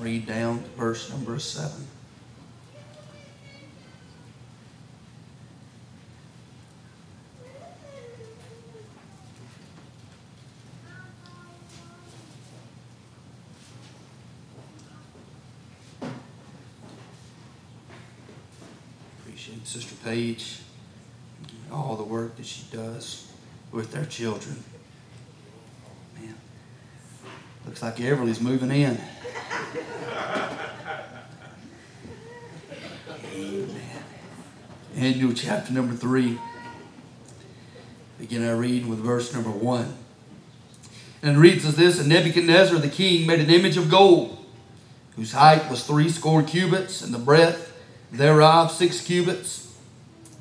read down to verse number 7. Appreciate Sister Paige, all the work that she does with their children. Man, looks like Everly's moving in. Daniel chapter number 3. Begin our reading with verse number 1. And it reads as this And Nebuchadnezzar the king made an image of gold, whose height was three score cubits, and the breadth thereof six cubits.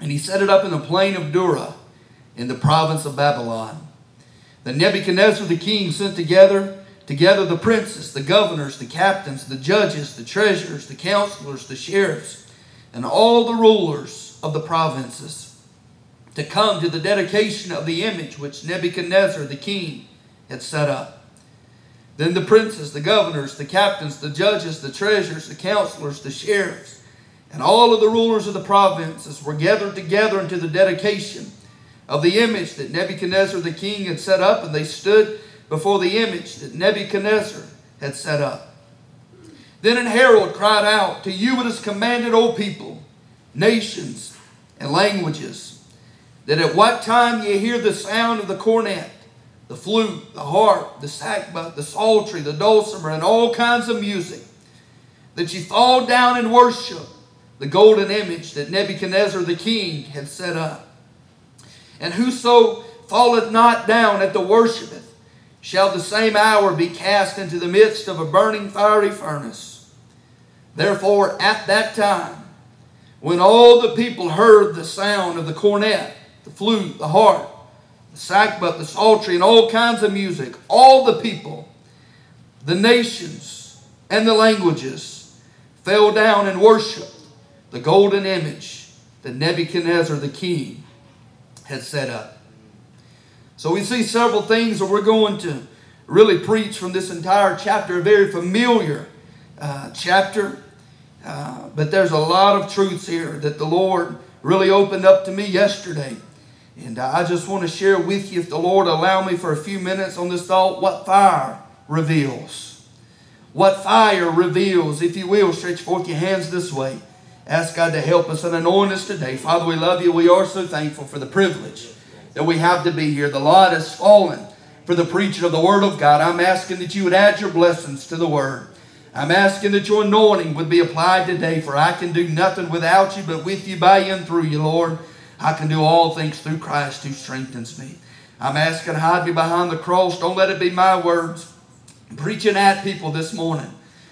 And he set it up in the plain of Dura, in the province of Babylon. Then Nebuchadnezzar the king sent together together the princes, the governors, the captains, the judges, the treasurers, the counselors, the sheriffs, and all the rulers of the provinces to come to the dedication of the image which Nebuchadnezzar the king had set up. Then the princes, the governors, the captains, the judges, the treasurers, the counselors, the sheriffs, and all of the rulers of the provinces were gathered together unto the dedication of the image that Nebuchadnezzar the king had set up, and they stood before the image that Nebuchadnezzar had set up. Then an herald cried out, To you it is commanded, O people, nations, and languages, that at what time ye hear the sound of the cornet, the flute, the harp, the sackbut, the psaltery, the dulcimer, and all kinds of music, that ye fall down and worship the golden image that Nebuchadnezzar the king had set up. And whoso falleth not down at the worshipeth, shall the same hour be cast into the midst of a burning fiery furnace. Therefore, at that time, when all the people heard the sound of the cornet, the flute, the harp, the sackbut, the psaltery, and all kinds of music, all the people, the nations, and the languages fell down and worshiped the golden image that Nebuchadnezzar the king had set up. So we see several things that we're going to really preach from this entire chapter, a very familiar uh, chapter. Uh, but there's a lot of truths here that the Lord really opened up to me yesterday. And I just want to share with you, if the Lord allow me for a few minutes on this thought, what fire reveals. What fire reveals, if you will, stretch forth your hands this way. Ask God to help us and anoint us today. Father, we love you. We are so thankful for the privilege that we have to be here. The lot has fallen for the preaching of the Word of God. I'm asking that you would add your blessings to the Word. I'm asking that your anointing would be applied today, for I can do nothing without you, but with you, by you, and through you, Lord. I can do all things through Christ who strengthens me. I'm asking, hide me behind the cross. Don't let it be my words preaching at people this morning,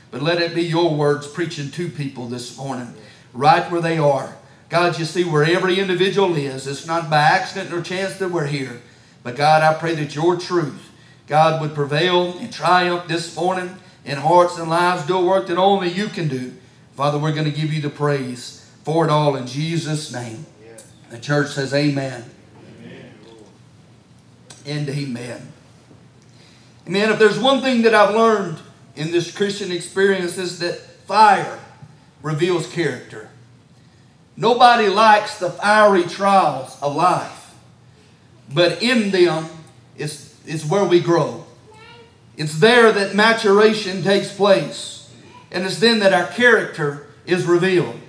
but let it be your words preaching to people this morning, right where they are. God, you see where every individual is. It's not by accident or chance that we're here. But God, I pray that your truth, God, would prevail and triumph this morning in hearts and lives. Do a work that only you can do. Father, we're going to give you the praise for it all in Jesus' name. Yes. The church says, Amen. amen. And amen. Amen. If there's one thing that I've learned in this Christian experience is that fire reveals character. Nobody likes the fiery trials of life, but in them is, is where we grow. It's there that maturation takes place, and it's then that our character is revealed.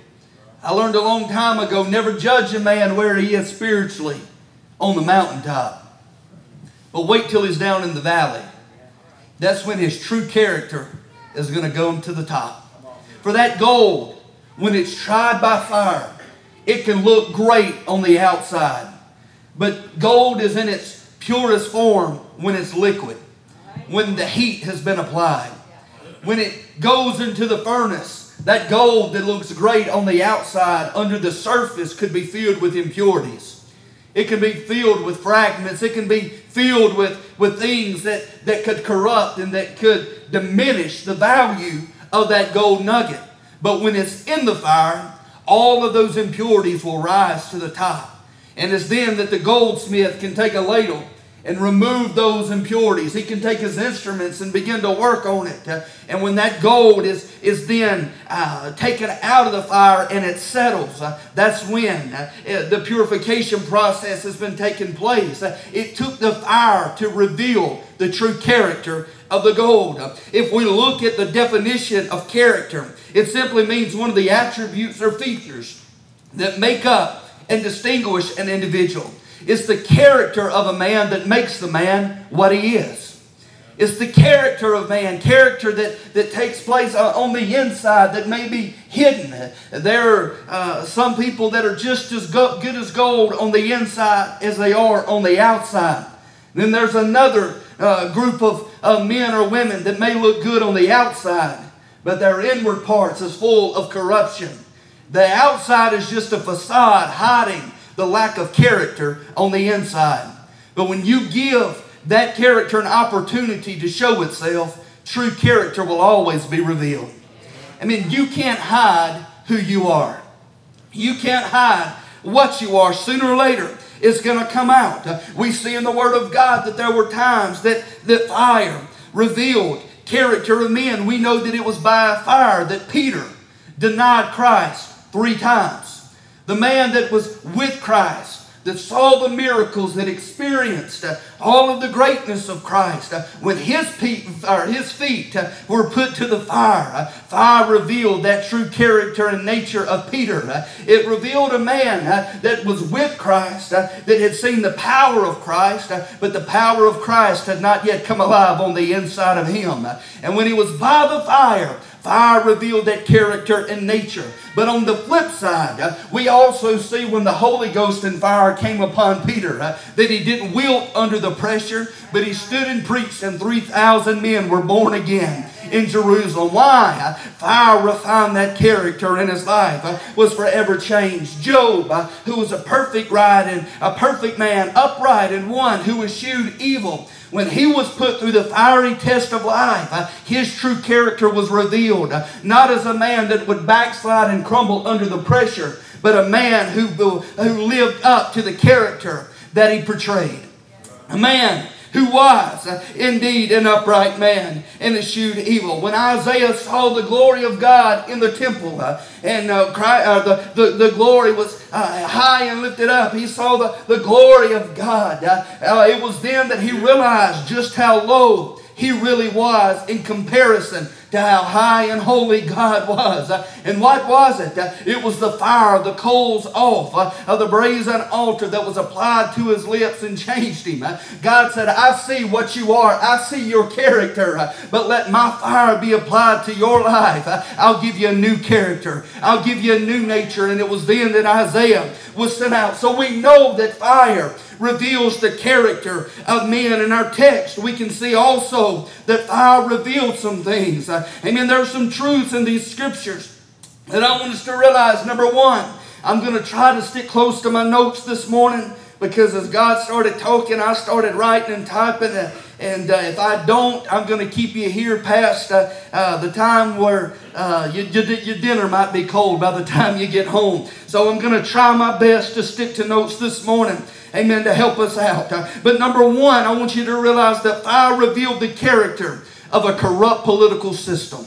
I learned a long time ago never judge a man where he is spiritually on the mountaintop, but wait till he's down in the valley. That's when his true character is going to go to the top. For that gold, when it's tried by fire, it can look great on the outside, but gold is in its purest form when it's liquid, when the heat has been applied. When it goes into the furnace, that gold that looks great on the outside, under the surface, could be filled with impurities. It can be filled with fragments. It can be filled with, with things that, that could corrupt and that could diminish the value of that gold nugget. But when it's in the fire, all of those impurities will rise to the top. And it's then that the goldsmith can take a ladle and remove those impurities. He can take his instruments and begin to work on it. Uh, and when that gold is, is then uh, taken out of the fire and it settles, uh, that's when uh, the purification process has been taking place. Uh, it took the fire to reveal the true character of the gold. If we look at the definition of character, it simply means one of the attributes or features that make up and distinguish an individual. It's the character of a man that makes the man what he is. It's the character of man, character that, that takes place uh, on the inside that may be hidden. There are uh, some people that are just as go- good as gold on the inside as they are on the outside. Then there's another uh, group of, of men or women that may look good on the outside, but their inward parts is full of corruption. The outside is just a facade hiding the lack of character on the inside. But when you give that character an opportunity to show itself, true character will always be revealed. I mean, you can't hide who you are. You can't hide what you are. Sooner or later, it's going to come out. We see in the Word of God that there were times that, that fire revealed character of men. We know that it was by fire that Peter denied Christ three times. The man that was with Christ that saw the miracles, that experienced uh, all of the greatness of Christ, uh, when his, feet, or his feet uh, were put to the fire, fire revealed that true character and nature of Peter. It revealed a man that was with Christ, that had seen the power of Christ, but the power of Christ had not yet come alive on the inside of him. and when he was by the fire, Fire revealed that character and nature. But on the flip side, we also see when the Holy Ghost and fire came upon Peter uh, that he didn't wilt under the pressure, but he stood and preached, and 3,000 men were born again in Jerusalem. Why? Uh, fire refined that character in his life, uh, was forever changed. Job, who was a perfect right and a perfect man, upright and one who eschewed evil when he was put through the fiery test of life, uh, his true character was revealed. Uh, not as a man that would backslide and crumble under the pressure, but a man who, who lived up to the character that he portrayed. A man who was indeed an upright man and eschewed evil. When Isaiah saw the glory of God in the temple uh, and uh, cry, uh, the, the, the glory was uh, high and lifted up, he saw the, the glory of God. Uh, it was then that he realized just how low he really was in comparison to how high and holy God was. Uh, and what was it? Uh, it was the fire, the coals off uh, of the brazen altar that was applied to his lips and changed him. God said, I see what you are. I see your character, but let my fire be applied to your life. I'll give you a new character. I'll give you a new nature. And it was then that Isaiah was sent out. So we know that fire reveals the character of men. In our text, we can see also that fire revealed some things. Uh, amen. There's some truths in these scriptures that I want us to realize. Number one, I'm going to try to stick close to my notes this morning because as God started talking, I started writing and typing. And uh, if I don't, I'm going to keep you here past uh, uh, the time where uh, you, you, your dinner might be cold by the time you get home. So I'm going to try my best to stick to notes this morning amen, to help us out. But number one, I want you to realize that fire revealed the character of a corrupt political system.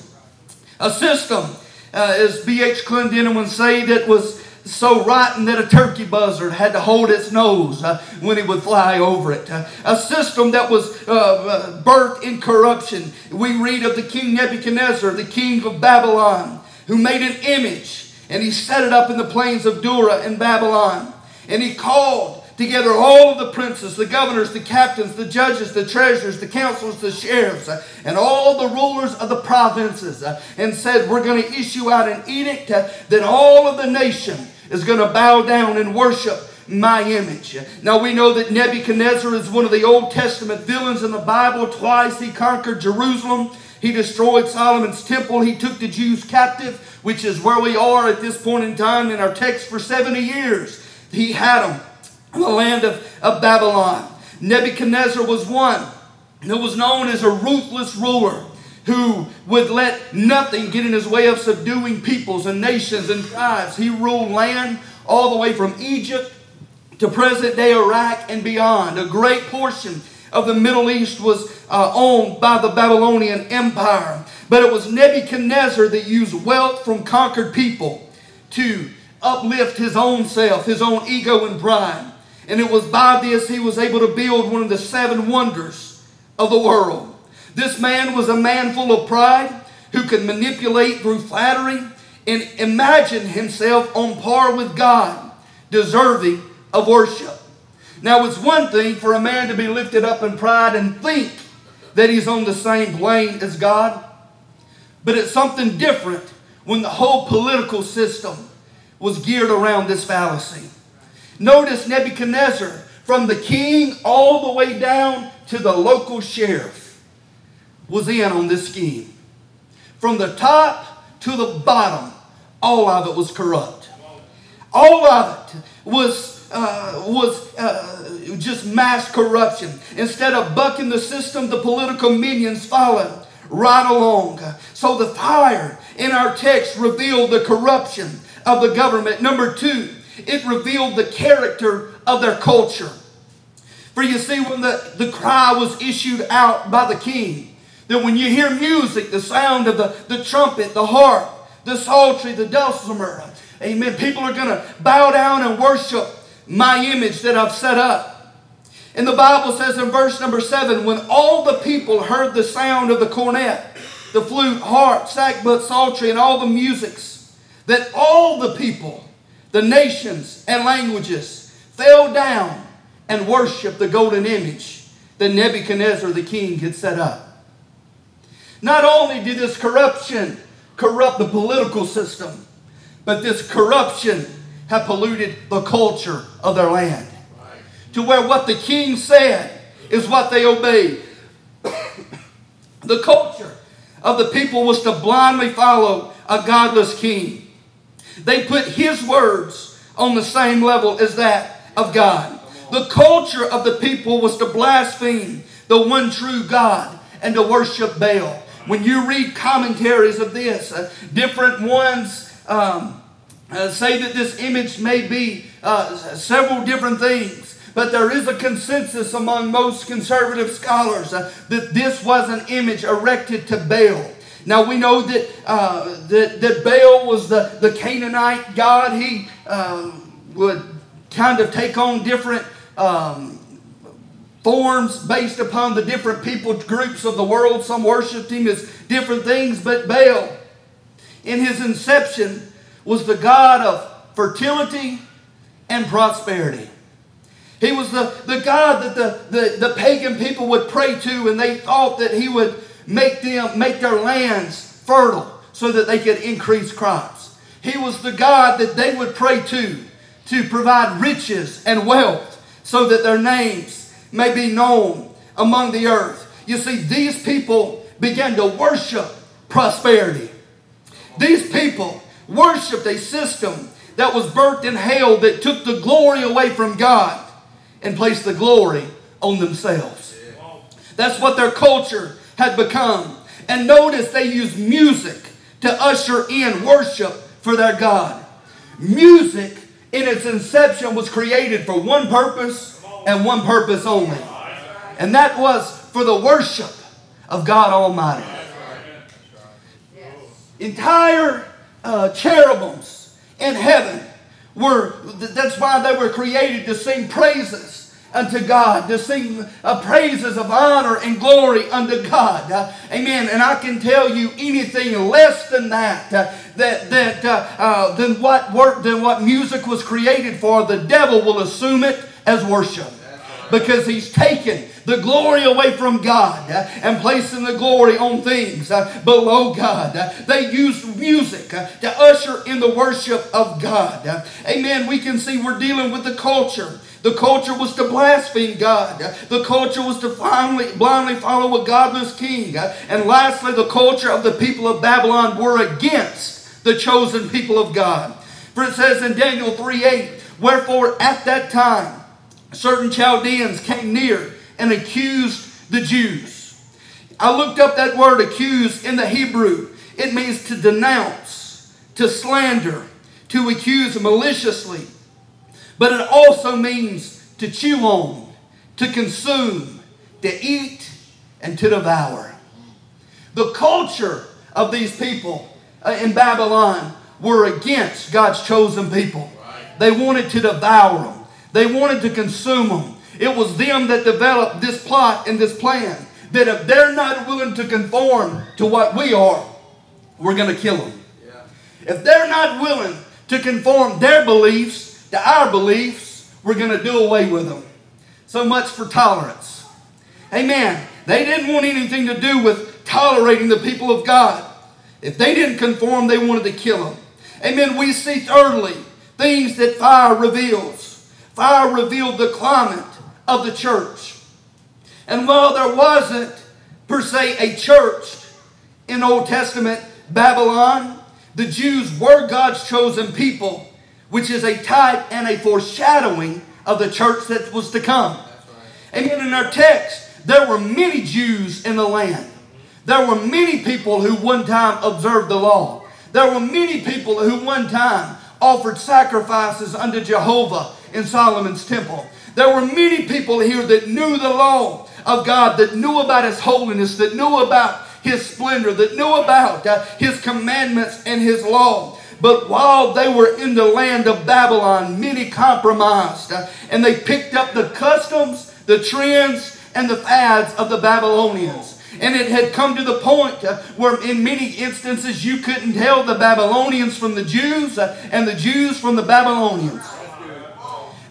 A system, uh, as B.H. Clendennen would say, that was so rotten that a turkey buzzard had to hold its nose uh, when he would fly over it. Uh, a system that was uh, uh birthed in corruption. We read of the king Nebuchadnezzar, the king of Babylon, who made an image and he set it up in the plains of Dura in Babylon. And he called together all of the princes, the governors, the captains, the judges, the treasurers, the counselors, the sheriffs, uh, and all the rulers of the provinces, uh, and said, We're going to issue out an edict uh, that all of the nation is going to bow down and worship my image. Now we know that Nebuchadnezzar is one of the Old Testament villains in the Bible. Twice he conquered Jerusalem. He destroyed Solomon's temple. He took the Jews captive, which is where we are at this point in time in our text for 70 years. He had them the land of, of Babylon. Nebuchadnezzar was one who was known as a ruthless ruler who would let nothing get in his way of subduing peoples and nations and tribes. He ruled land all the way from Egypt to present day Iraq and beyond. A great portion of the Middle East was uh, owned by the Babylonian Empire. But it was Nebuchadnezzar that used wealth from conquered people to uplift his own self, his own ego and pride. And it was by this he was able to build one of the seven wonders of the world. This man was a man full of pride who could manipulate through flattery and imagine himself on par with God, deserving of worship. Now, it's one thing for a man to be lifted up in pride and think that he's on the same plane as God, but it's something different when the whole political system was geared around this fallacy. Notice Nebuchadnezzar, from the king all the way down to the local sheriff, was in on this scheme. From the top to the bottom, all of it was corrupt. All of it was, uh, was uh, just mass corruption. Instead of bucking the system, the political minions followed right along. So the fire in our text revealed the corruption of the government. Number two, it revealed the character of their culture. For you see, when the, the cry was issued out by the king, that when you hear music, the sound of the, the trumpet, the harp, the psaltery, the dulcimer. Amen. People are going to bow down and worship my image that I've set up. And the Bible says in verse number seven, when all the people heard the sound of the cornet, the flute, harp, sackbut, psaltery, and all the musics, that all the people, the nations and languages, fell down and worshiped the golden image that Nebuchadnezzar the king had set up. Not only did this corruption corrupt the political system, but this corruption had polluted the culture of their land. To where what the king said is what they obeyed. the culture of the people was to blindly follow a godless king. They put his words on the same level as that of God. The culture of the people was to blaspheme the one true God and to worship Baal. When you read commentaries of this, uh, different ones um, uh, say that this image may be uh, several different things. But there is a consensus among most conservative scholars uh, that this was an image erected to Baal. Now we know that, uh, that, that Baal was the, the Canaanite god. He um, would kind of take on different um, forms based upon the different people groups of the world. Some worshiped him as different things, but Baal, in his inception, was the god of fertility and prosperity. He was the, the God that the, the, the pagan people would pray to, and they thought that he would make them make their lands fertile so that they could increase crops. He was the God that they would pray to to provide riches and wealth so that their names may be known among the earth. You see, these people began to worship prosperity. These people worshiped a system that was birthed in hell that took the glory away from God and placed the glory on themselves. That's what their culture had become. And notice they used music to usher in worship for their God. Music in its inception was created for one purpose and one purpose only. And that was for the worship of God Almighty. Entire uh, cherubims in heaven were, that's why they were created to sing praises unto God, to sing uh, praises of honor and glory unto God. Uh, amen. And I can tell you anything less than that, uh, that, that uh, than what work, than what music was created for, the devil will assume it as worship because he's taken the glory away from God uh, and placing the glory on things uh, below God. Uh, they used music to usher in the worship of God. Amen. We can see we're dealing with the culture. The culture was to blaspheme God. The culture was to finally, blindly follow a godless king. And lastly, the culture of the people of Babylon were against the chosen people of God. For it says in Daniel 3 8, Wherefore at that time certain Chaldeans came near and accused the Jews. I looked up that word accuse in the Hebrew. It means to denounce, to slander, to accuse maliciously. but it also means to chew on, to consume, to eat, and to devour. The culture of these people uh, in Babylon were against God's chosen people. They wanted to devour them, they wanted to consume them. It was them that developed this plot and this plan that if they're not willing to conform to what we are, we're going to kill them. If they're not willing to conform their beliefs to our beliefs, we're going to do away with them. So much for tolerance. Amen. They didn't want anything to do with tolerating the people of God. If they didn't conform, they wanted to kill them. Amen. We see thirdly things that fire reveals. Fire revealed the climate of the church. And while there wasn't per se a church in Old Testament Babylon, the Jews were God's chosen people, which is a type and a foreshadowing of the church that was to come. Right. Amen. In our text, there were many Jews in the land. There were many people who one time observed the law. There were many people who one time offered sacrifices unto Jehovah in Solomon's temple. There were many people here that knew the law of God, that knew about His holiness, that knew about His splendor, that knew about uh, His commandments and His law. But while they were in the land of Babylon, many compromised uh, and they picked up the customs, the trends, and the fads of the Babylonians. And it had come to the point uh, where, in many instances, you couldn't tell the Babylonians from the Jews uh, and the Jews from the Babylonians.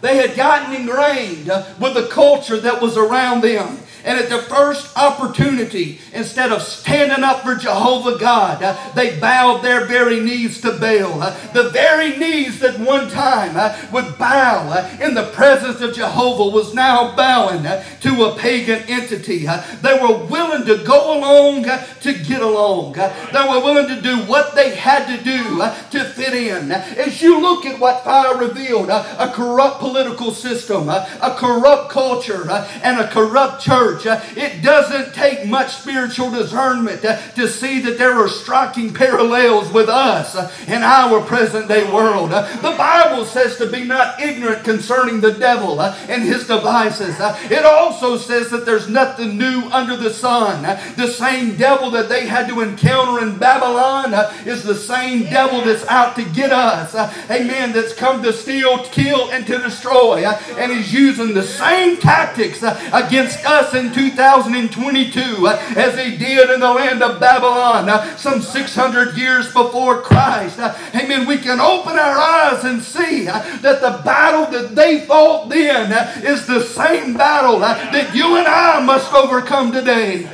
They had gotten ingrained with the culture that was around them. And at the first opportunity, instead of standing up for Jehovah God, uh, they bowed their very knees to Baal. Uh, the very knees that one time uh, would bow uh, in the presence of Jehovah was now bowing uh, to a pagan entity. Uh, they were willing to go along to get along. they were willing to do what they had to do to fit in. As you look at what fire revealed, a corrupt political system, a corrupt culture, and a corrupt church church. Uh, it doesn't take much spiritual discernment uh, to see that there are striking parallels with us uh, in our present day world. Uh, the Bible says to be not ignorant concerning the devil uh, and his devices. Uh, it also says that there's nothing new under the sun. The same devil that they had to encounter in Babylon is the same devil that's out to get us. Amen. That's come to steal, kill, and to destroy. And he's using the same tactics against us in 2022 uh, as he did in the land of Babylon uh, some 600 years before Christ. Uh, amen. We can open our eyes and see that the battle that they fought then is the same battle that you and I must overcome today.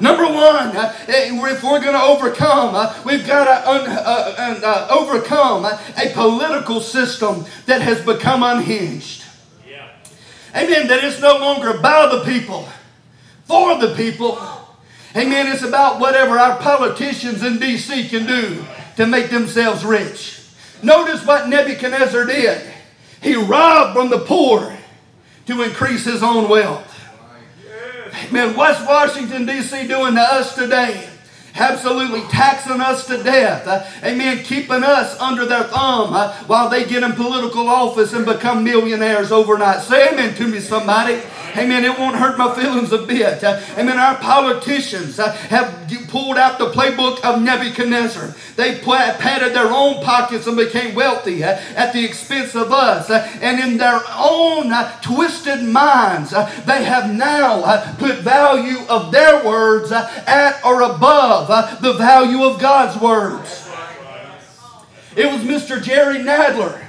Number one, uh, if we're going to overcome, we've got to un, uh, uh, overcome a political system that has become unhinged. Amen. That it's no longer about the people, for the people. Amen. It's about whatever our politicians in D.C. can do to make themselves rich. Notice what Nebuchadnezzar did. He robbed from the poor to increase his own wealth. Amen. What's Washington, D.C. doing to us today? Absolutely taxing us to death. Uh, amen. Keeping us under their thumb uh, while they get in political office and become millionaires overnight. Say amen to me, somebody. Amen. It won't hurt my feelings a bit. Uh, amen. Our politicians uh, have pulled out the playbook of Nebuchadnezzar. They padded their own pockets and became wealthy uh, at the expense of us. Uh, and in their own twisted minds, they have now put value of their words at or above the value of God's words. It was Mr. Jerry Nadler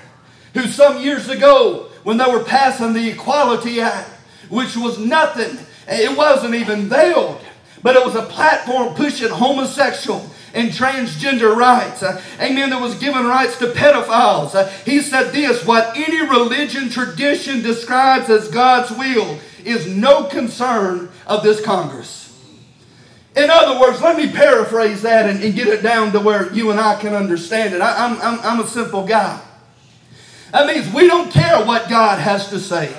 who, some years ago, when they were passing the Equality Act, which was nothing. It wasn't even veiled, but it was a platform pushing homosexual and transgender rights. Uh, amen. That was given rights to pedophiles. Uh, he said this what any religion tradition describes as God's will is no concern of this Congress. In other words, let me paraphrase that and, and get it down to where you and I can understand it. I, I'm, I'm, I'm a simple guy. That means we don't care what God has to say.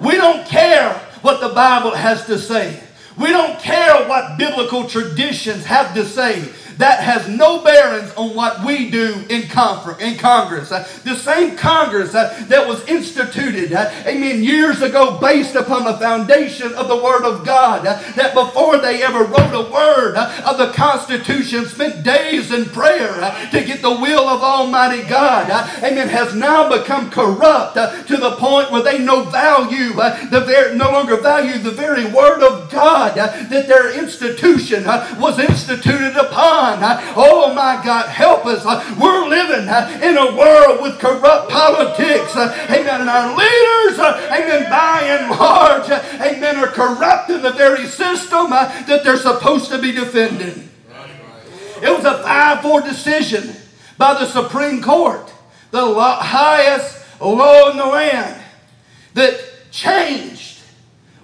We don't care what the Bible has to say. We don't care what biblical traditions have to say. That has no bearings on what we do in, confer- in Congress. Uh, the same Congress uh, that was instituted, uh, amen, years ago based upon the foundation of the Word of God, uh, that before they ever wrote a word uh, of the Constitution, spent days in prayer uh, to get the will of Almighty God, amen, has now become corrupt to the point where they no value, the very, no longer value the very Word of God that their institution was instituted upon. Oh my God, help us. We're living in a world with corrupt politics. Amen. And our leaders, amen, by and large, amen, are corrupting the very system that they're supposed to be defending. It was a 5 4 decision by the Supreme Court, the highest law in the land, that changed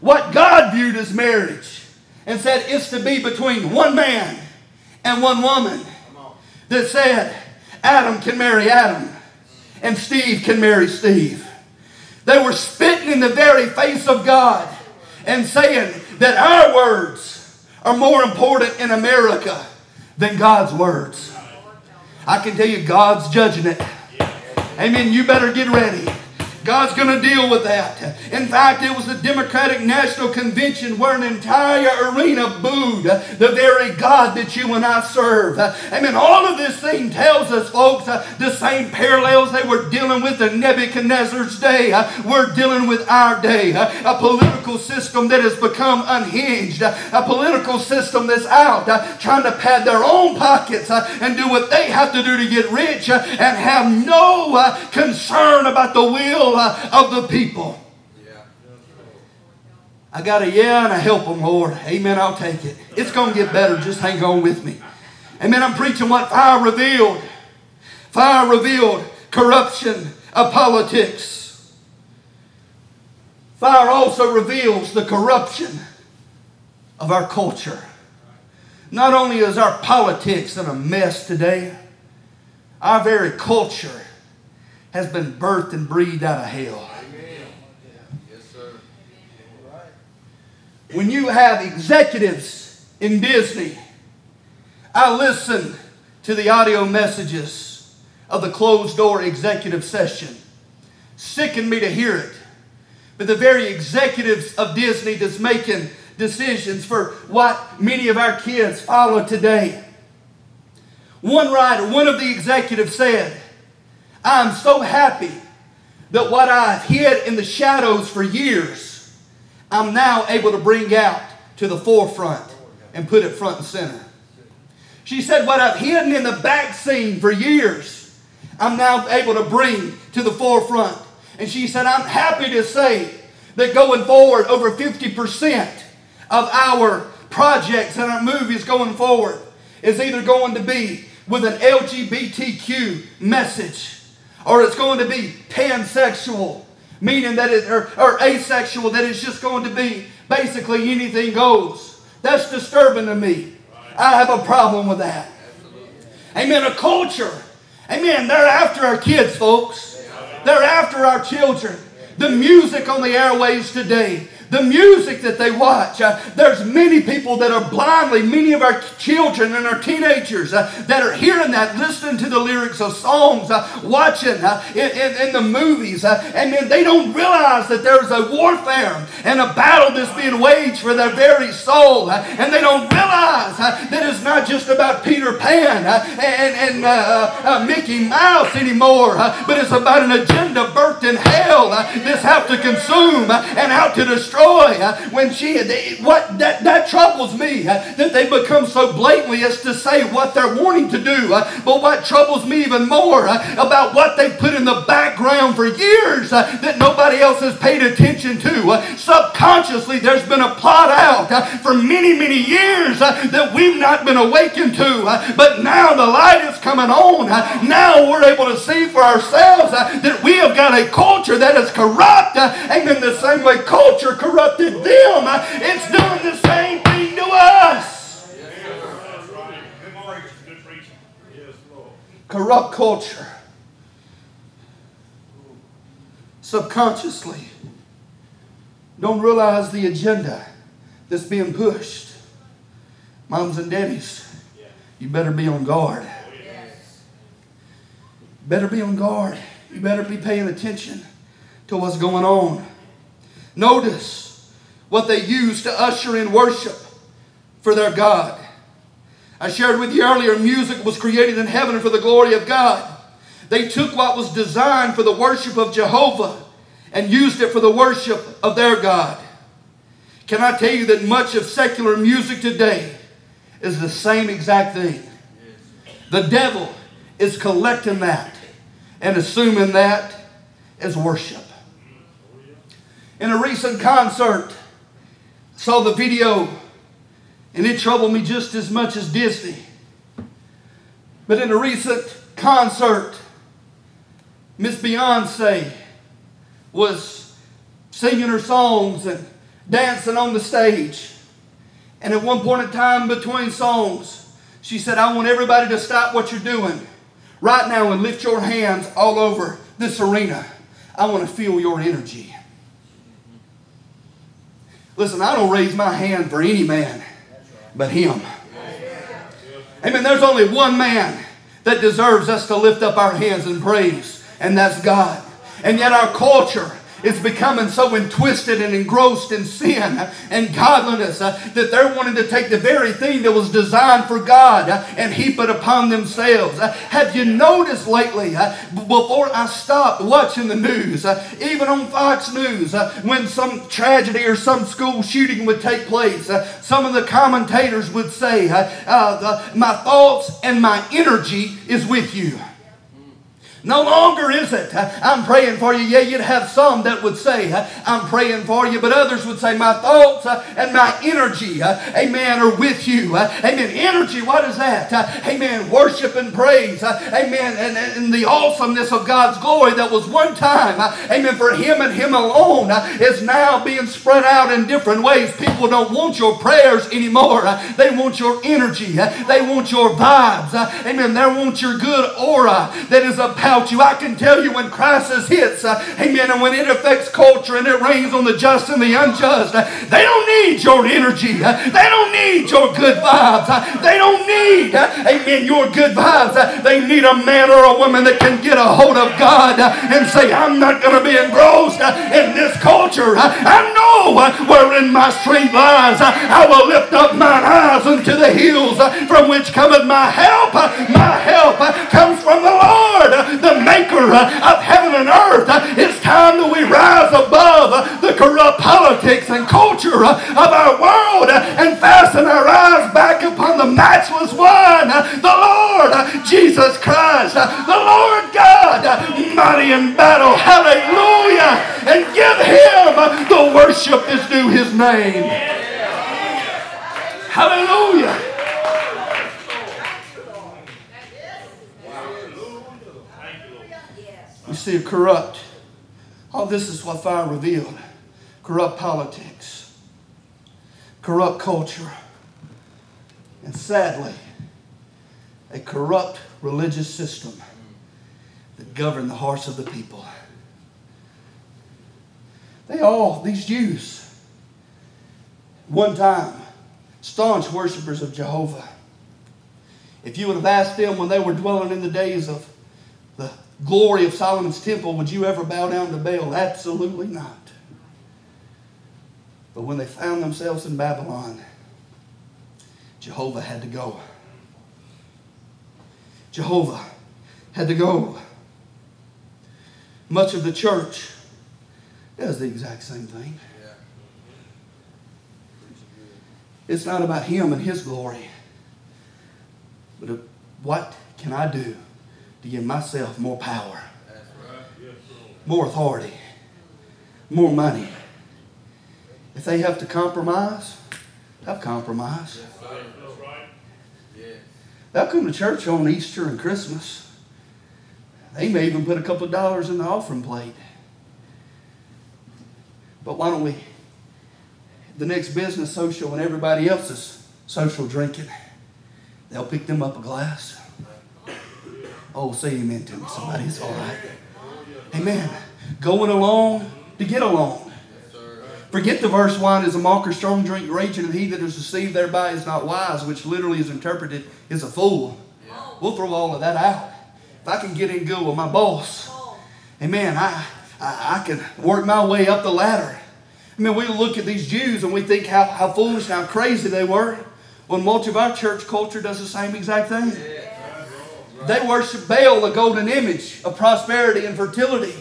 what God viewed as marriage and said it's to be between one man and one woman. That said, Adam can marry Adam and Steve can marry Steve. They were spitting in the very face of God and saying that our words are more important in America than God's words. I can tell you, God's judging it. Amen. You better get ready. God's going to deal with that. In fact, it was the Democratic National Convention where an entire arena booed the very God that you and I serve. I mean, all of this thing tells us, folks, uh, the same parallels they were dealing with in Nebuchadnezzar's day. Uh, we're dealing with our day. A political system that has become unhinged. A political system that's out uh, trying to pad their own pockets and do what they have to do to get rich and have no concern about the will of the people. I got a yeah and I help them, Lord. Amen. I'll take it. It's going to get better. Just hang on with me. Amen. I'm preaching what fire revealed. Fire revealed corruption of politics. Fire also reveals the corruption of our culture. Not only is our politics in a mess today, our very culture has been birthed and breathed out of hell. When you have executives in Disney, I listen to the audio messages of the closed door executive session. Sickened me to hear it. But the very executives of Disney that's making decisions for what many of our kids follow today. One writer, one of the executives said, I'm so happy that what I've hid in the shadows for years, I'm now able to bring out to the forefront and put it front and center. She said, What I've hidden in the back scene for years, I'm now able to bring to the forefront. And she said, I'm happy to say that going forward, over 50% of our projects and our movies going forward is either going to be with an LGBTQ message or it's going to be pansexual, meaning that it, or, or asexual, that it's just going to be basically anything goes. That's disturbing to me. I have a problem with that. Amen. A culture. Amen. They're after our kids, folks. They're after our children. The music on the airways today the music that they watch. Uh, there's many people that are blindly, many of our children and our teenagers uh, that are hearing that, listening to the lyrics of songs, uh, watching uh, in, in, in, the movies, uh, and then they don't realize that there's a warfare and a battle that's being waged for their very soul. Uh, and they don't realize that it's not just about Peter Pan and, and Mickey Mouse anymore, but it's about an agenda birthed in hell that's out to consume and out to destroy destroy. When she, what that, that troubles me that they become so blatantly as to say what they're wanting to do. But what troubles me even more about what they put in the background for years that nobody else has paid attention to. Subconsciously, there's been a plot out for many, many years that we've not been awakened to. But now the light is coming on. Now we're able to see for ourselves that we have got a culture that is corrupt. and in The same way culture corrupted them, uh, it's doing the same thing to us. Corrupt culture. Subconsciously don't realize the agenda that's being pushed. Moms and daddies, you better be on guard. Better be on guard. You better be paying attention to what's going on. Notice what they used to usher in worship for their God. I shared with you earlier, music was created in heaven for the glory of God. They took what was designed for the worship of Jehovah and used it for the worship of their God. Can I tell you that much of secular music today is the same exact thing? The devil is collecting that and assuming that as worship. In a recent concert, saw the video and it troubled me just as much as Disney. But in a recent concert, Miss Beyonce was singing her songs and dancing on the stage. And at one point in time between songs, she said, I want everybody to stop what you're doing right now and lift your hands all over this arena. I want to feel your energy. Listen, I don't raise my hand for any man but Him. Amen. There's only one man that deserves us to lift up our hands in praise, and that's God. And yet, our culture is becoming so entwisted and engrossed in sin and godliness uh, that they're wanting to take the very thing that was designed for God uh, and heap it upon themselves. Uh, have you noticed lately, uh, before I stopped watching the news, uh, even on Fox News, uh, when some tragedy or some school shooting would take place, some of the commentators would say, My thoughts and my energy is with you. No longer is it. I'm praying for you. Yeah, you'd have some that would say, I'm praying for you, but others would say, My thoughts and my energy, amen, are with you. Amen. Energy, what is that? Amen. Worship and praise. Amen. And, and the awesomeness of God's glory that was one time, amen, for Him and Him alone is now being spread out in different ways. People don't want your prayers anymore. They want your energy. They want your vibes. Amen. They want your good aura that is a about you. I can tell you when crisis hits, uh, amen, and when it affects culture and it rains on the just and the unjust, uh, they don't need your energy. Uh, they don't need your good vibes. Uh, they don't need, uh, amen, your good vibes. Uh, they need a man or a woman that can get a hold of God and say, I'm not going to be engrossed in this culture. I know wherein my strength lies. I will lift up mine eyes unto the hills from which cometh my help. My help comes from the Lord the maker uh, of heaven and earth. Uh, it's time that we rise above uh, the corrupt politics and culture of our world and fasten our eyes back upon the matchless one, the Lord Jesus Christ, the Lord God, mighty in battle. Hallelujah. And give him the worship that's due his name. Hallelujah. We see a corrupt. All this is what fire revealed corrupt politics, corrupt culture, and sadly, a corrupt religious system that governed the hearts of the people. They all, these Jews, one time, staunch worshippers of Jehovah. If you would have asked them when they were dwelling in the days of the glory of Solomon's temple, would you ever bow down to Baal? Absolutely not. But when they found themselves in Babylon, Jehovah had to go. Jehovah had to go. Much of the church does the exact same thing. It's not about him and his glory, but what can I do to give myself more power, more authority, more money. If they have to compromise, they'll compromise. They'll come to church on Easter and Christmas. They may even put a couple of dollars in the offering plate. But why don't we, the next business social and everybody else's social drinking, they'll pick them up a glass Oh, say amen to me. Somebody. It's all right. Amen. Going along to get along. Forget the verse wine is a mocker, strong drink, raging, and he that is deceived thereby is not wise, which literally is interpreted is a fool. We'll throw all of that out. If I can get in good with my boss, amen, I, I, I can work my way up the ladder. I mean, we look at these Jews and we think how, how foolish how crazy they were. When much of our church culture does the same exact thing. They worship Baal, the golden image of prosperity and fertility.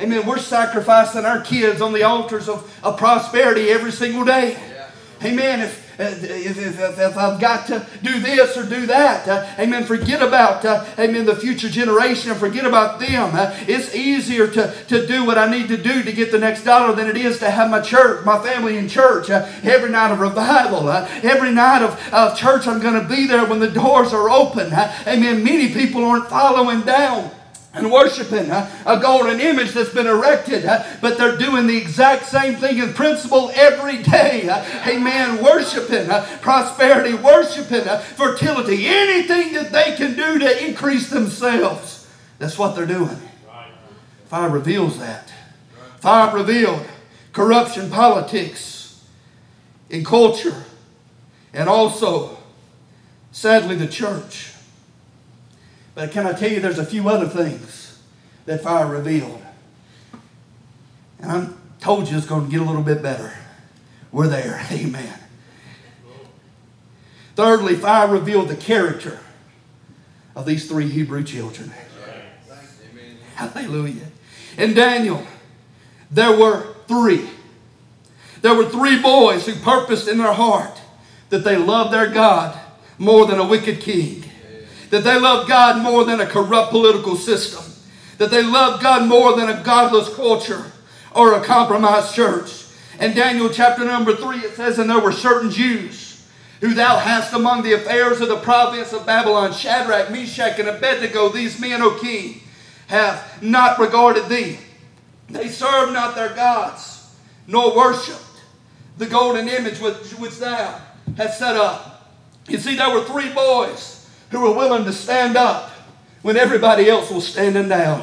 Amen. We're sacrificing our kids on the altars of, of prosperity every single day. Amen. If, if, if, if, I've got to do this or do that, uh, amen, forget about, uh, amen, the future generation and forget about them. Uh, it's easier to, to do what I need to do to get the next dollar than it is to have my church, my family in church uh, every night of revival. Uh, every night of, of church, I'm going to be there when the doors are open. Uh, amen. Many people aren't following down and worshiping uh, a golden image that's been erected, uh, but they're doing the exact same thing in principle every day. Uh, amen. Worshiping prosperity, worshiping fertility, anything that they can do to increase themselves. That's what they're doing. Fire reveals that. Fire revealed corruption, politics, in culture, and also, sadly, the church. But can I tell you, there's a few other things that fire revealed. And I told you it's going to get a little bit better. We're there. Amen. Thirdly, fire revealed the character of these three Hebrew children. Amen. Hallelujah. In Daniel, there were three. There were three boys who purposed in their heart that they loved their God more than a wicked king that they love God more than a corrupt political system, that they love God more than a godless culture or a compromised church. In Daniel chapter number 3, it says, And there were certain Jews who thou hast among the affairs of the province of Babylon, Shadrach, Meshach, and Abednego, these men, O king, have not regarded thee. They served not their gods, nor worshipped the golden image which, which thou hast set up. You see, there were three boys who were willing to stand up when everybody else was standing down.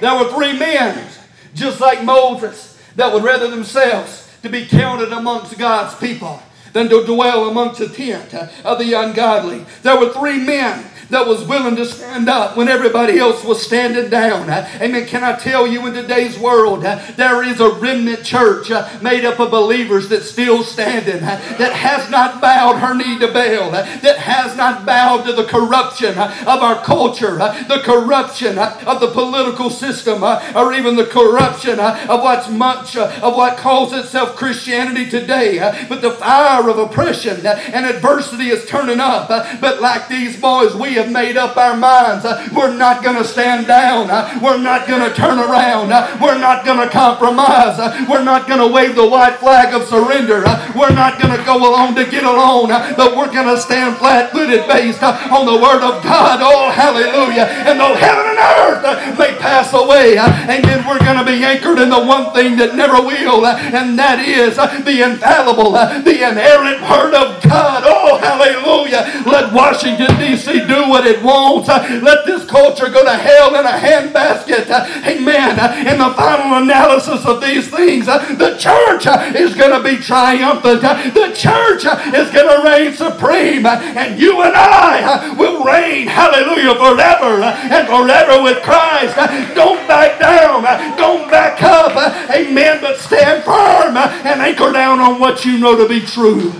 There were three men, just like Moses, that would rather themselves to be counted amongst God's people than to dwell amongst the tent of the ungodly. There were three men that was willing to stand up when everybody else was standing down. Amen. Can I tell you in today's world, there is a remnant church uh, made up of believers that's still standing, uh, that has not bowed her knee to Baal, uh, that has not bowed to the corruption of our culture, the corruption of the political system, or even the corruption of what's much of what calls itself Christianity today. But the fire of oppression and adversity is turning up. But like these boys, we have made up our minds. Uh, we're not going to stand down. Uh, we're not going to turn around. Uh, we're not going to compromise. Uh, we're not going to wave the white flag of surrender. Uh, we're not going to go along to get along, uh, but we're going to stand flat footed based on the Word of God. Oh, hallelujah. And though heaven and earth may pass away, and amen, we're going to be anchored in the one thing that never will, and that is the infallible, the inerrant Word of God. Oh, hallelujah. Let Washington, D.C. do what it wants. Let this culture go to hell in a handbasket. Amen. In the final analysis of these things, the church is going to be triumphant. The church is going to reign supreme. And you and I will reign, hallelujah, forever and forever with Christ. Don't back down. Don't back up. Amen. But stand firm and anchor down on what you know to be true.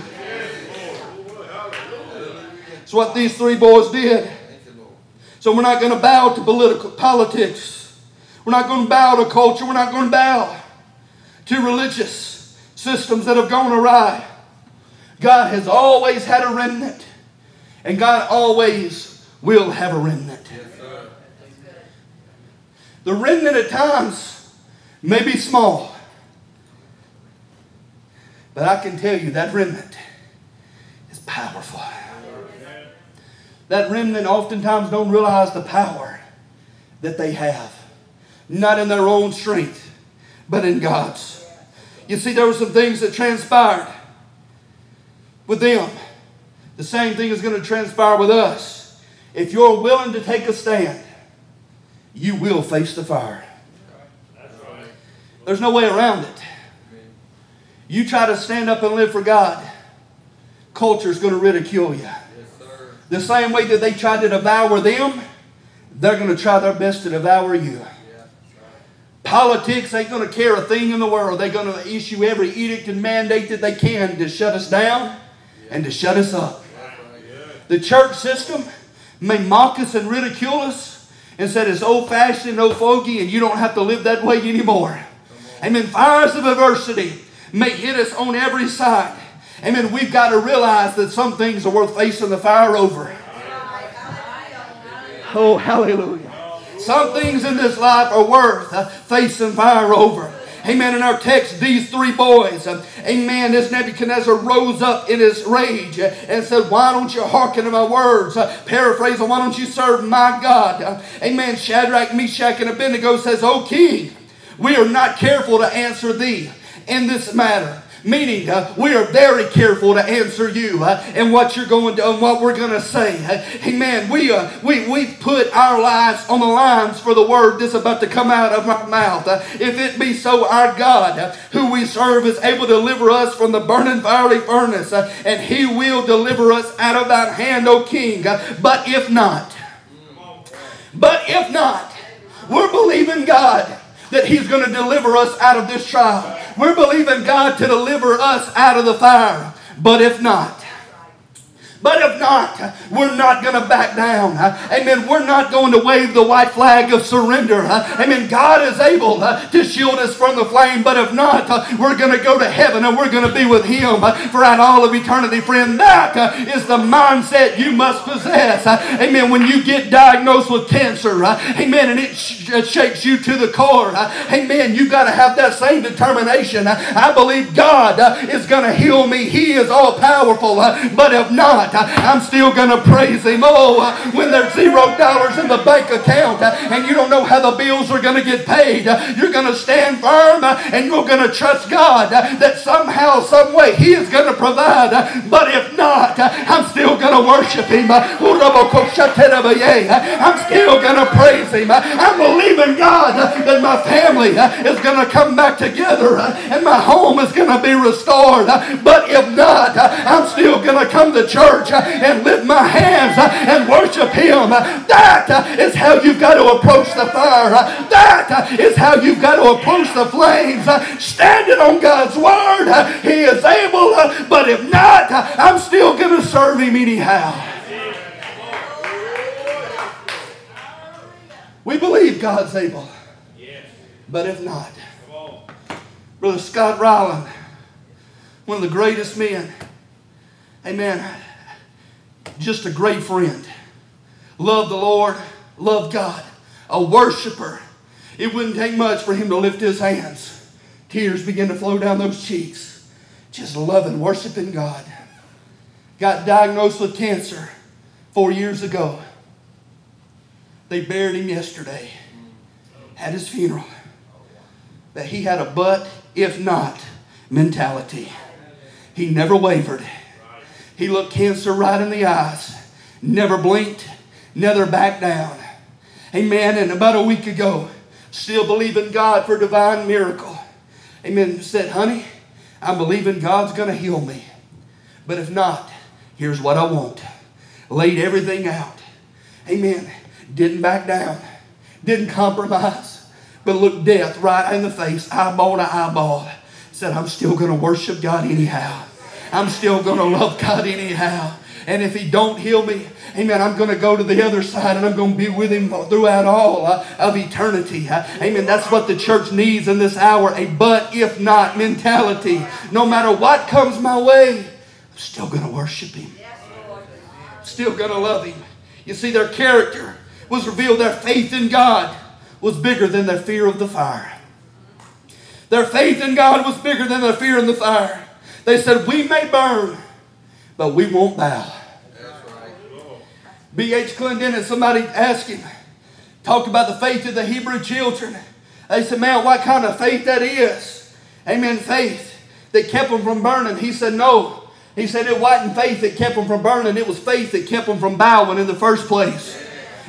What these three boys did. So we're not going to bow to political politics. We're not going to bow to culture. We're not going to bow to religious systems that have gone awry. God has always had a remnant, and God always will have a remnant. the remnant at times may be small, but I can tell you that remnant is powerful. That remnant oftentimes don't realize the power that they have. Not in their own strength, but in God's. You see, there were some things that transpired with them. The same thing is going to transpire with us. If you're willing to take a stand, you will face the fire. There's no way around it. You try to stand up and live for God, culture's going to ridicule you. The same way that they tried to devour them, they're going to try their best to devour you. Politics ain't going to care a thing in the world. They're going to issue every edict and mandate that they can to shut us down and to shut us up. The church system may mock us and ridicule us and said it's old fashioned, old fogey, and you don't have to live that way anymore. Amen. Fires of adversity may hit us on every side. Amen. We've got to realize that some things are worth facing the fire over. Oh, hallelujah. Some things in this life are worth uh, facing fire over. Amen. In our text, these three boys, uh, amen, this Nebuchadnezzar rose up in his rage uh, and said, Why don't you hearken to my words? Uh, paraphrasing, why don't you serve my God? Amen. Shadrach, Meshach, and Abednego says, O king, we are not careful to answer thee in this matter. Meaning, uh, we are very careful to answer you uh, and what you're going to and what we're going to say. Uh, amen. We uh, we we put our lives on the lines for the word that's about to come out of my mouth. Uh, if it be so, our God, uh, who we serve, is able to deliver us from the burning fiery furnace, uh, and He will deliver us out of that hand, O King. Uh, but if not, but if not, we're believing God that He's going to deliver us out of this trial. We're believing God to deliver us out of the fire. But if not, but if not, we're not going to back down. Amen. We're not going to wave the white flag of surrender. Amen. God is able to shield us from the flame. But if not, we're going to go to heaven and we're going to be with Him throughout all of eternity, friend. That uh, the mindset you must possess. Amen. When you get diagnosed with cancer, amen, and it shakes you to the core, amen, You've got to have that same determination. I believe God is going to heal me. He is all powerful. But if not, I'm still going to praise Him. Oh, when there's zero dollars in the bank account and you don't know how the bills are going to get paid, you're going to stand firm and you're going to trust God that somehow, some way, He is going to provide. But if not, I'm still going to worship Him. I'm still going to praise Him. I'm believing God that my family is going to come back together and my home is going to be restored. But if not, I'm still going to come to church Uh, and lift my hands uh, and worship Him. That uh, is how you've got to approach the fire. That is how you've got to approach the flames. Standing on God's word, He is able. But if not, I'm still going to serve Him anyhow. We believe God's able. But if not, Brother Scott Rowland, one of the greatest men, amen, just a great friend. Loved the Lord, loved God, a worshiper. It wouldn't take much for him to lift his hands. Tears began to flow down those cheeks, just loving, worshiping God. Got diagnosed with cancer four years ago. They buried him yesterday. at his funeral. That he had a but if not mentality. He never wavered. He looked cancer right in the eyes, never blinked, never backed down. Amen. And about a week ago, still believing God for divine miracle. Amen. Said, honey, I'm believing God's going to heal me. But if not, here's what I want. Laid everything out. Amen. Didn't back down. Didn't compromise. But looked death right in the face, eyeball to eyeball. Said, I'm still going to worship God anyhow. I'm still going to love God anyhow. And if He don't heal me, Amen. I'm going to go to the other side and I'm going to be with Him throughout all uh, of eternity. Uh, amen. That's what the church needs in this hour a but if not mentality. No matter what comes my way, I'm still going to worship Him. Still going to love Him. You see, their character was revealed, their faith in God was bigger than their fear of the fire. Their faith in God was bigger than their fear in the fire. They said, We may burn, but we won't bow. B.H. Clinton Clendennen, somebody asked him, talk about the faith of the Hebrew children. They said, Man, what kind of faith that is? Amen. Faith that kept them from burning. He said, No. He said it wasn't faith that kept them from burning, it was faith that kept them from bowing in the first place.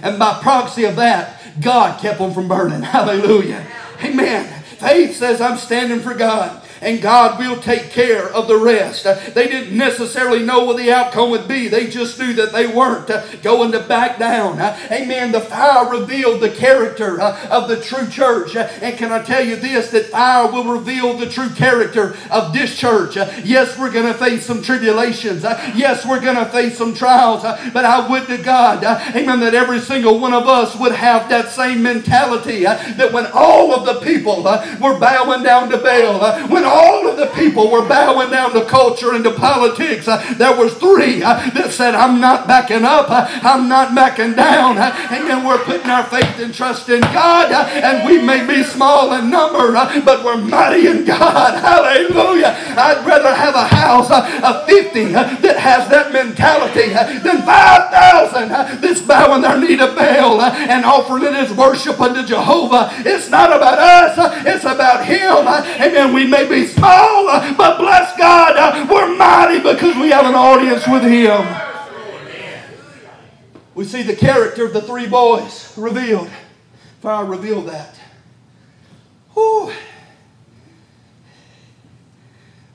And by proxy of that, God kept them from burning. Hallelujah. Amen. Faith says, I'm standing for God. And God will take care of the rest. They didn't necessarily know what the outcome would be, they just knew that they weren't uh, going to back down. Uh, amen. The fire revealed the character uh, of the true church. And can I tell you this that fire will reveal the true character of this church? Yes, we're going to face some tribulations. Yes, we're going to face some trials. But I would to God, amen, that every single one of us would have that same mentality that when all of the people were bowing down to Baal, when all of the people were bowing down to culture and to politics, uh, there was three uh, that said, I'm not backing up. Uh, I'm not backing down. and then We're putting our faith and trust in God, and we may be small in number, but we're mighty in God. Hallelujah. I'd rather have a house of 50 that has that mentality than 5,000 that's bowing their knee to Baal and offering it as worship unto Jehovah. It's not about us, it's about Him. Amen. We may be small, but bless God, we're mighty because we have an audience with Him. We see the character of the three boys revealed. Fire revealed that. Whew.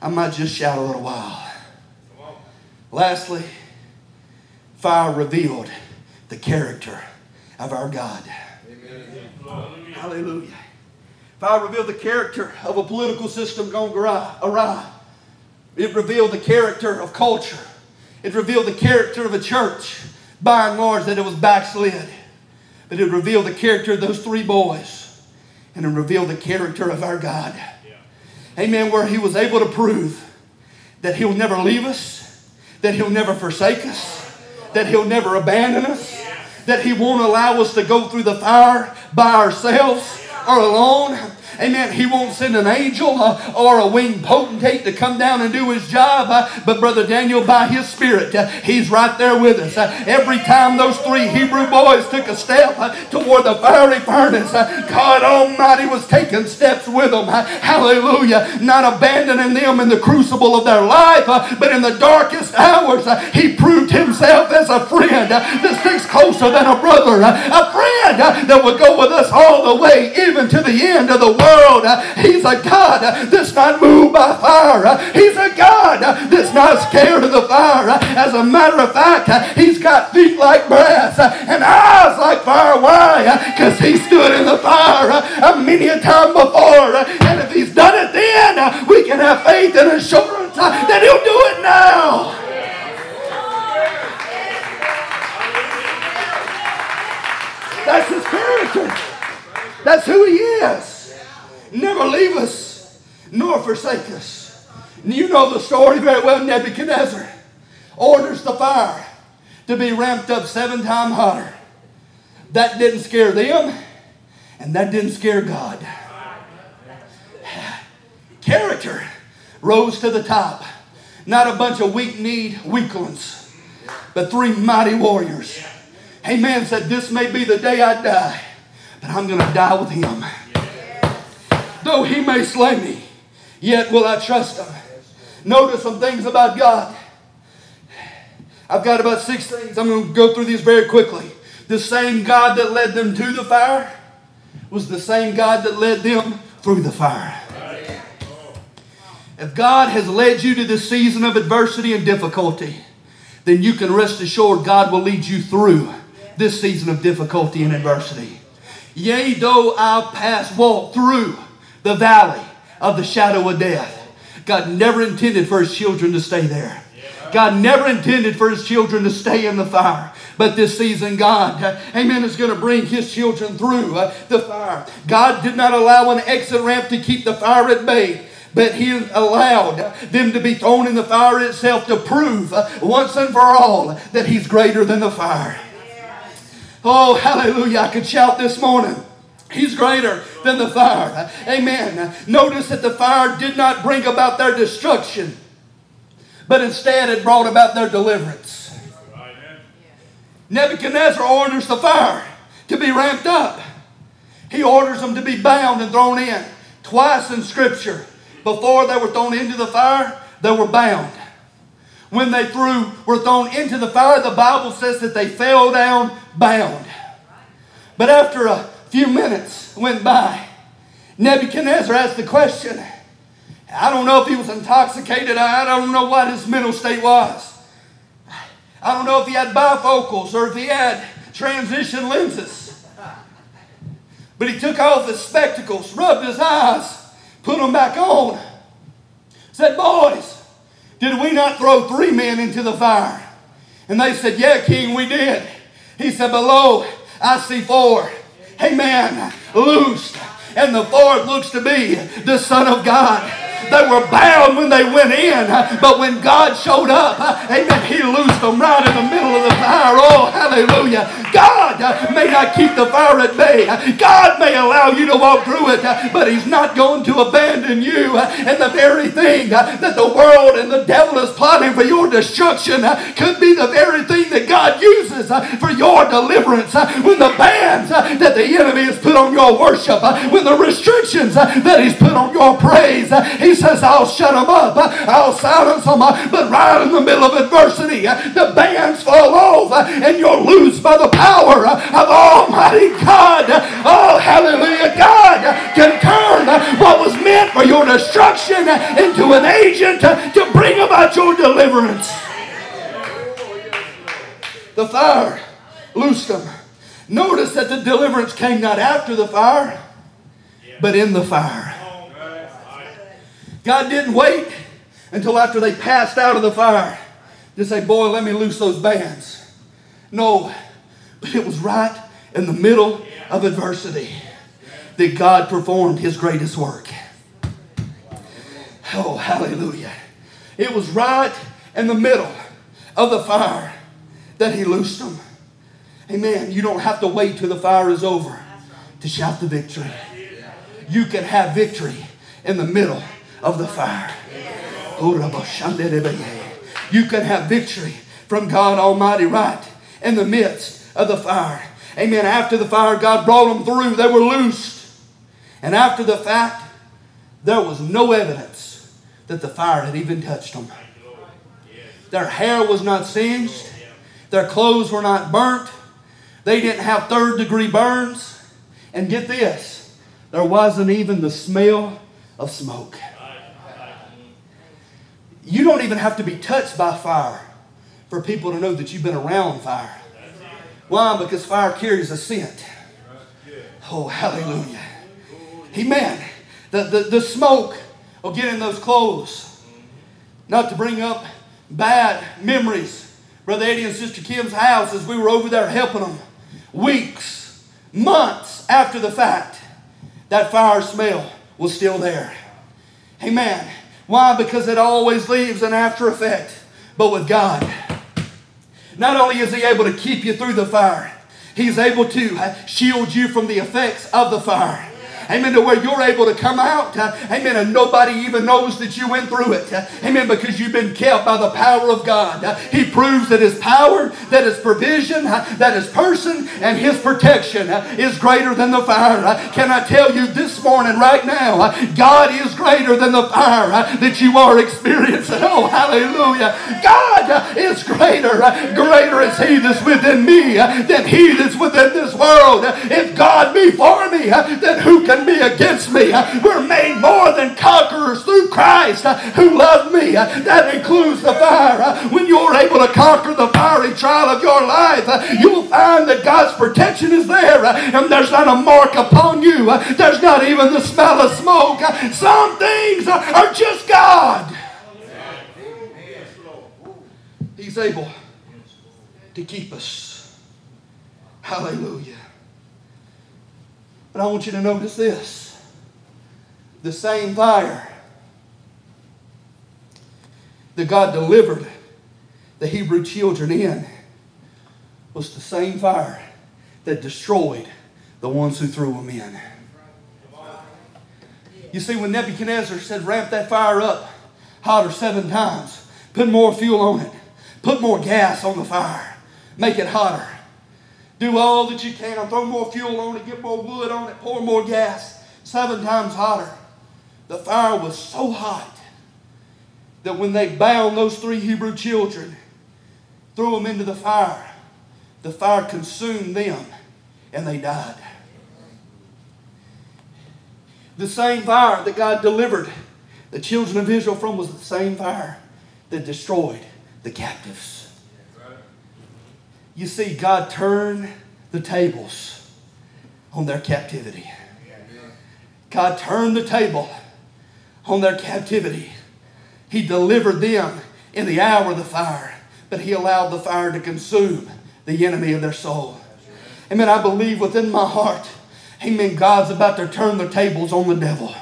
I might just shout a little while. Lastly, fire revealed the character of our God. Amen. Hallelujah. Fire revealed the character of a political system gone awry. It revealed the character of culture. It revealed the character of a church, by and large, that it was backslid. But it revealed the character of those three boys. And it revealed the character of our God. Yeah. Amen. Where he was able to prove that he'll never leave us, that he'll never forsake us, that he'll never abandon us, that he won't allow us to go through the fire by ourselves or alone. Amen. He won't send an angel uh, or a winged potentate to come down and do his job. Uh, but Brother Daniel, by his spirit, uh, he's right there with us. Uh, every time those three Hebrew boys took a step uh, toward the fiery furnace, uh, God Almighty was taking steps with them. hallelujah. Not abandoning them in the crucible of their life, but in the darkest hours, he proved himself as a friend that sticks closer than a brother, a friend that would go with us all the way, even to the end of the world. He's a God that's not moved by fire. He's a God that's not scared of the fire. As a matter of fact, he's got feet like brass and eyes like fire. Why? Because he stood in the fire many a time before. And if he's done it then, we can have faith and assurance that he'll do it now. That's his character. That's who he is never leave us nor forsake us. You know the story very well. Nebuchadnezzar orders the fire to be ramped up seven times hotter. That didn't scare them, and that didn't scare God. Character rose to the top. Not a bunch of weak kneed weaklings, but three mighty warriors. Man said, This may be the day I die, but I'm going to die with him. Though he may slay me, yet will I trust him. Notice some things about God. I've got about six things. I'm going to go through these very quickly. The same God that led them to the fire was the same God that led them through the fire. If God has led you to this season of adversity and difficulty, then you can rest assured God will lead you through this season of difficulty and adversity. Yea, though I pass, walk through the valley of the shadow of death. God never intended for his children to stay there. God never intended for his children to stay in the fire. But this season, God, amen, is going to bring his children through uh, the fire. God did not allow an exit ramp to keep the fire at bay but he allowed them to be thrown in the fire itself to prove uh, once and for all that he's greater than the fire. Oh, hallelujah. I could shout this morning. He's greater than the fire. Amen. Notice that the fire did not bring about their destruction, but instead it brought about their deliverance. Nebuchadnezzar orders the fire to be ramped up. He orders them to be bound and thrown in. Twice in Scripture, before they were thrown into the fire, they were bound. When they threw, were thrown into the fire, the Bible says that they fell down bound. But after a few minutes went by. Nebuchadnezzar asked the question I don't know if he was intoxicated. I don't know what his mental state was. I don't know if he had bifocals or if he had transition lenses. But he took off his spectacles, rubbed his eyes, put them back on. Said, Boys, did we not throw three men into the fire? And they said, Yeah, King, we did. He said, Below, I see four. Amen. Loosed. And the fourth looks to be the Son of God. They were bound when they went in, but when God showed up, amen, He loosed them right in the middle of the fire. Oh, hallelujah. God may not keep the fire at bay. God may allow you to walk through it, but He's not going to abandon you. And the very thing that the world and the devil is plotting for your destruction could be the very thing that God uses for your deliverance. When the bands that the enemy has put on your worship, when the restrictions that He's put on your praise, He says, I'll shut them up, I'll silence them. But right in the middle of adversity, the bands fall off and you're loosed by the power of Almighty God. Oh, hallelujah. God can turn what was meant for your destruction into an agent to bring about your deliverance. The fire loosed them. Notice that the deliverance came not after the fire, but in the fire. God didn't wait until after they passed out of the fire to say, Boy, let me loose those bands. No, but it was right in the middle of adversity that God performed his greatest work. Oh, hallelujah. It was right in the middle of the fire that he loosed them. Amen. You don't have to wait till the fire is over to shout the victory. You can have victory in the middle of the fire. Oh, you can have victory from God Almighty right in the midst of the fire. Amen. After the fire, God brought them through. They were loosed. And after the fact, there was no evidence that the fire had even touched them. Their hair was not singed. Their clothes were not burnt. They didn't have third degree burns. And get this, there wasn't even the smell of smoke. You don't even have to be touched by fire for people to know that you've been around fire. Why? Because fire carries a scent. Oh, hallelujah. Amen. The, the, the smoke will get in those clothes. Not to bring up bad memories. Brother Eddie and Sister Kim's house as we were over there helping them. Weeks, months after the fact, that fire smell was still there. Amen. Why? Because it always leaves an after effect. But with God, not only is He able to keep you through the fire, He's able to shield you from the effects of the fire. Amen. To where you're able to come out. Uh, amen. And nobody even knows that you went through it. Uh, amen. Because you've been kept by the power of God. Uh, he proves that His power, that His provision, uh, that His person, and His protection uh, is greater than the fire. Uh, can I tell you this morning, right now, God is greater than the fire that you are experiencing. Oh, hallelujah. God is greater. Greater is He that's within me than He that's within this world. If God be for me, then who can can be against me. We're made more than conquerors through Christ uh, who loved me. Uh, that includes the fire. Uh, when you're able to conquer the fiery trial of your life, you'll find that God's protection is there and there's not a mark upon you. There's not even the smell of smoke. Some things are just God. He's able to keep us. Hallelujah. But I want you to notice this the same fire that God delivered the Hebrew children in was the same fire that destroyed the ones who threw them in. You see, when Nebuchadnezzar said, ramp that fire up hotter seven times, put more fuel on it, put more gas on the fire, make it hotter. Do all that you can. Throw more fuel on it, get more wood on it, pour more gas, seven times hotter. The fire was so hot that when they bound those three Hebrew children, threw them into the fire, the fire consumed them and they died. The same fire that God delivered the children of Israel from was the same fire that destroyed the captives. You see, God turned the tables on their captivity. God turned the table on their captivity. He delivered them in the hour of the fire, but He allowed the fire to consume the enemy of their soul. Amen. I believe within my heart, amen, God's about to turn the tables on the devil.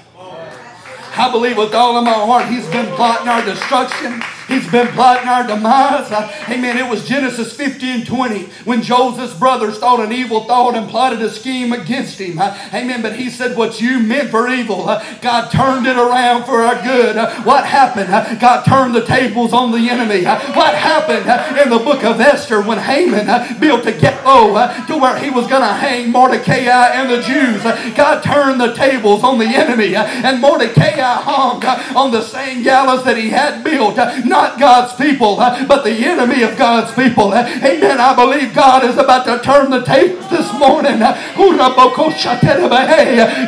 I believe with all of my heart, He's been plotting our destruction. He's been plotting our demise. Uh, amen. It was Genesis 15 20 when Joseph's brothers thought an evil thought and plotted a scheme against him. Uh, amen. But he said, What you meant for evil, uh, God turned it around for our good. Uh, what happened? Uh, God turned the tables on the enemy. Uh, what happened in the book of Esther when Haman built a ghetto to where he was going to hang Mordecai and the Jews? God turned the tables on the enemy, and Mordecai hung on the same gallows that he had built. Not God's people, but the enemy of God's people. Amen. I believe God is about to turn the tape this morning.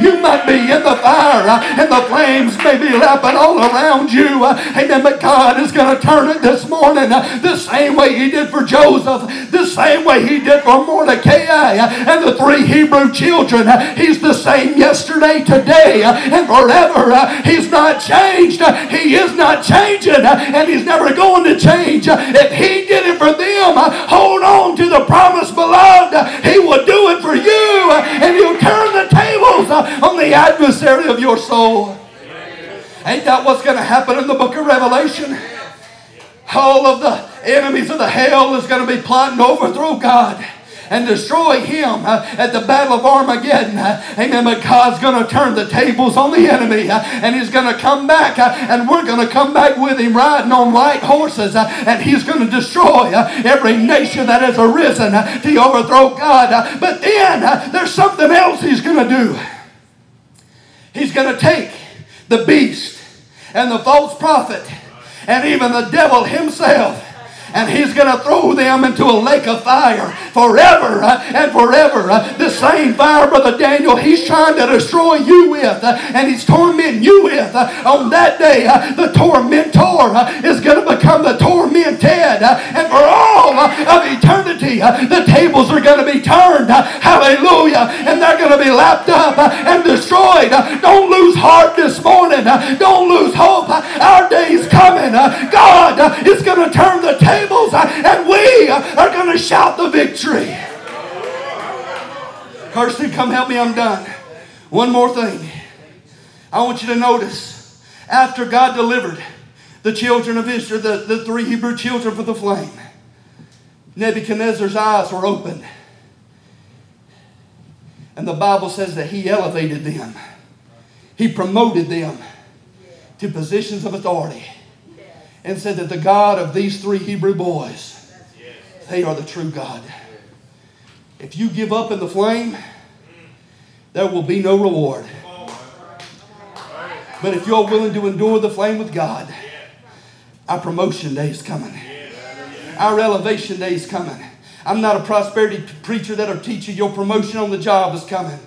You might be in the fire and the flames may be lapping all around you. Amen. But God is going to turn it this morning the same way He did for Joseph, the same way He did for Mordecai and the three Hebrew children. He's the same yesterday, today, and forever. He's not changed. He is not changing. And He's never going to change. If He did it for them, hold on to the promise, beloved. He will do it for you, and He'll turn the tables on the adversary of your soul. Ain't that what's going to happen in the book of Revelation? All of the enemies of the hell is going to be plotting to overthrow God and destroy him uh, at the battle of Armageddon. Uh, amen. But God's going to turn the tables on the enemy uh, and he's going to come back and we're going to come back with him riding on light horses and he's going to destroy every nation that has arisen to overthrow God. But then there's something else he's going to do. He's going to take the beast and the false prophet and even the devil himself and he's going to throw them into a lake of fire forever uh, and forever. Uh, the same fire, Brother Daniel, he's trying to destroy you with uh, and he's tormenting you with. Uh, on that day, uh, the tormentor uh, is going to become the tormented. And for all of eternity, the tables are going to be turned. Hallelujah. And they're going to be lapped up and destroyed. Don't lose heart this morning. Don't lose hope. Our day's coming. God is going to turn the tables tables uh, and we are going to shout the victory. Kirsten, come help me. I'm done. One more thing. I want you to notice after God delivered the children of Israel, the, the three Hebrew children from the flame, Nebuchadnezzar's eyes were opened. And the Bible says that he elevated them, he promoted them to positions of authority and said that the God of these three Hebrew boys, they are the true God. If you give up in the flame, there will be no reward. But if you're willing to endure the flame with God, our promotion day is coming. Our elevation day is coming. I'm not a prosperity preacher that'll teach you your promotion on the job is coming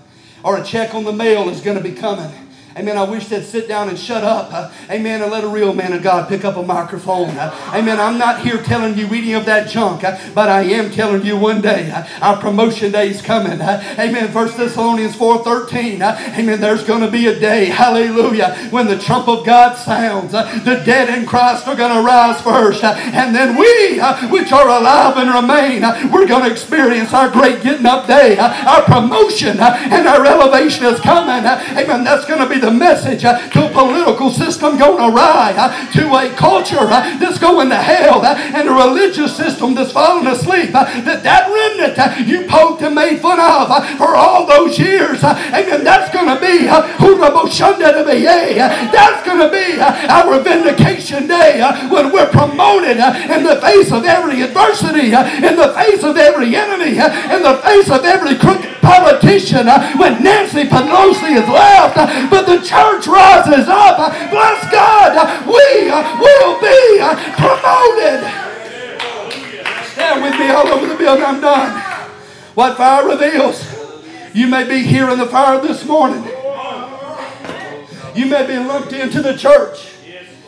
or a check on the mail is going to be coming. Amen. I wish they'd sit down and shut up. Uh, amen. And let a real man of God pick up a microphone. Uh, amen. I'm not here telling you any of that junk, uh, but I am telling you one day our promotion day is coming. amen. First Thessalonians 4.13. amen. There's going to be a day, hallelujah, when the trump of God sounds. the dead in Christ are going to rise first. and then we, which are alive and remain, we're going to experience our great getting up day. our promotion and our elevation is coming. amen. That's going to be the message uh, to a political system going awry, uh, to a culture uh, that's going to hell, uh, and a religious system that's falling asleep. Uh, that that remnant uh, you poked and made fun of for all those years, amen, that's going to be eh? that's going to be our vindication day when we're promoted in the face of every adversity, in the face of every enemy, in the face of every crooked politician, when Nancy Pelosi is left, but the the church rises up, bless God, we will be promoted. Stand with me all over the building. I'm done. What fire reveals? You may be here in the fire this morning. You may be lumped into the church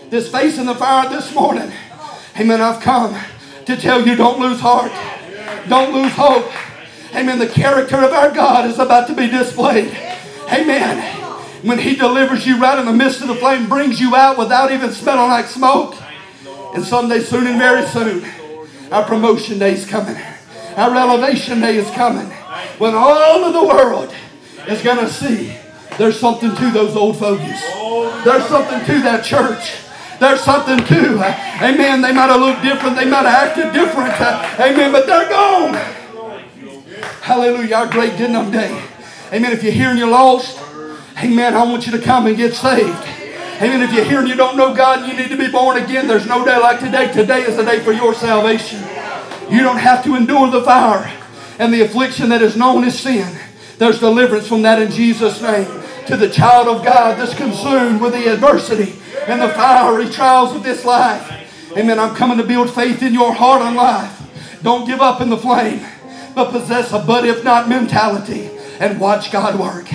that's facing the fire this morning. Amen. I've come to tell you don't lose heart. Don't lose hope. Amen. The character of our God is about to be displayed. Amen. When He delivers you right in the midst of the flame, brings you out without even smelling like smoke. And someday, soon and very soon, our promotion day is coming. Our elevation day is coming. When all of the world is going to see there's something to those old fogies. There's something to that church. There's something to, uh, amen. They might have looked different. They might have acted different. Uh, amen. But they're gone. Hallelujah. Our great Denham day. Amen. If you're here and you're lost, amen, I want you to come and get saved. Amen. If you're here and you don't know God and you need to be born again, there's no day like today. Today is the day for your salvation. You don't have to endure the fire and the affliction that is known as sin. There's deliverance from that in Jesus' name. To the child of God that's consumed with the adversity and the fiery trials of this life. Amen. I'm coming to build faith in your heart and life. Don't give up in the flame, but possess a but if not mentality and watch God work.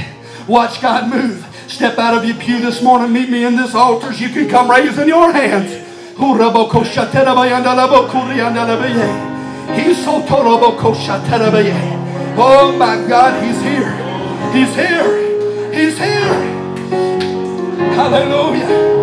Watch God move. Step out of your pew this morning. Meet me in this altar. You can come raising your hands. Oh my God, He's here. He's here. He's here. Hallelujah.